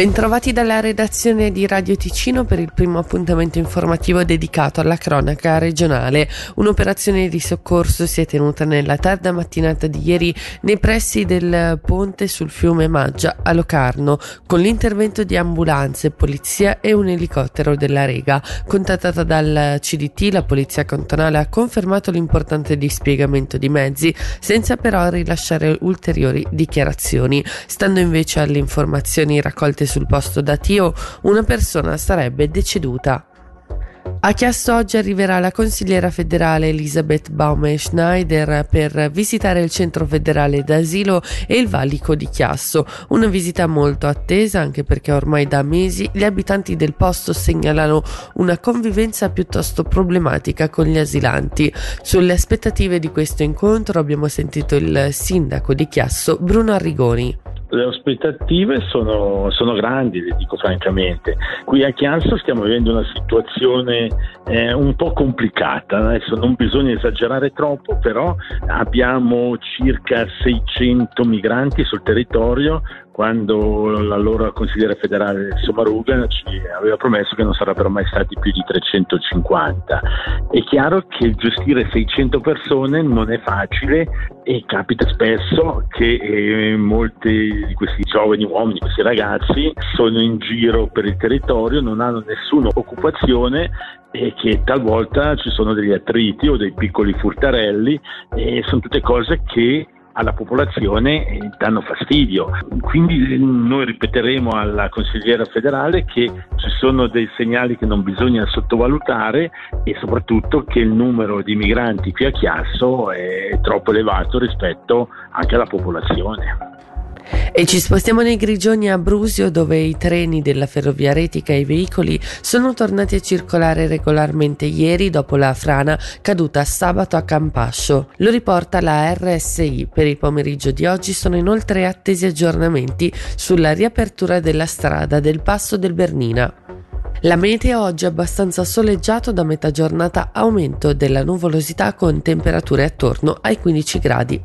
Bentrovati dalla redazione di Radio Ticino per il primo appuntamento informativo dedicato alla cronaca regionale. Un'operazione di soccorso si è tenuta nella tarda mattinata di ieri nei pressi del ponte sul fiume Maggia a Locarno con l'intervento di ambulanze, polizia e un elicottero della Rega. Contattata dal CDT, la polizia cantonale ha confermato l'importante dispiegamento di mezzi senza però rilasciare ulteriori dichiarazioni. Stando invece alle informazioni raccolte sul posto da Tio, una persona sarebbe deceduta. A Chiasso oggi arriverà la consigliera federale Elisabeth Baume-Schneider per visitare il centro federale d'asilo e il valico di Chiasso, una visita molto attesa anche perché ormai da mesi gli abitanti del posto segnalano una convivenza piuttosto problematica con gli asilanti. Sulle aspettative di questo incontro abbiamo sentito il sindaco di Chiasso Bruno Arrigoni. Le aspettative sono, sono, grandi, le dico francamente. Qui a Chianzo stiamo vivendo una situazione eh, un po' complicata, adesso non bisogna esagerare troppo, però abbiamo circa 600 migranti sul territorio, quando l'allora consigliere federale Sommaruga ci aveva promesso che non sarebbero mai stati più di 350. È chiaro che gestire 600 persone non è facile e capita spesso che eh, molti di questi giovani uomini, questi ragazzi, sono in giro per il territorio, non hanno nessuna occupazione e che talvolta ci sono degli attriti o dei piccoli furtarelli e sono tutte cose che alla popolazione danno fastidio. Quindi eh, noi ripeteremo alla consigliera federale che ci sono dei segnali che non bisogna sottovalutare e soprattutto che il numero di migranti qui a Chiasso è troppo elevato rispetto anche alla popolazione. E ci spostiamo nei Grigioni a Brusio dove i treni della ferrovia retica e i veicoli sono tornati a circolare regolarmente ieri dopo la frana caduta sabato a Campascio. Lo riporta la RSI. Per il pomeriggio di oggi sono inoltre attesi aggiornamenti sulla riapertura della strada del Passo del Bernina. La meteo oggi è abbastanza soleggiato da metà giornata aumento della nuvolosità con temperature attorno ai 15 gradi.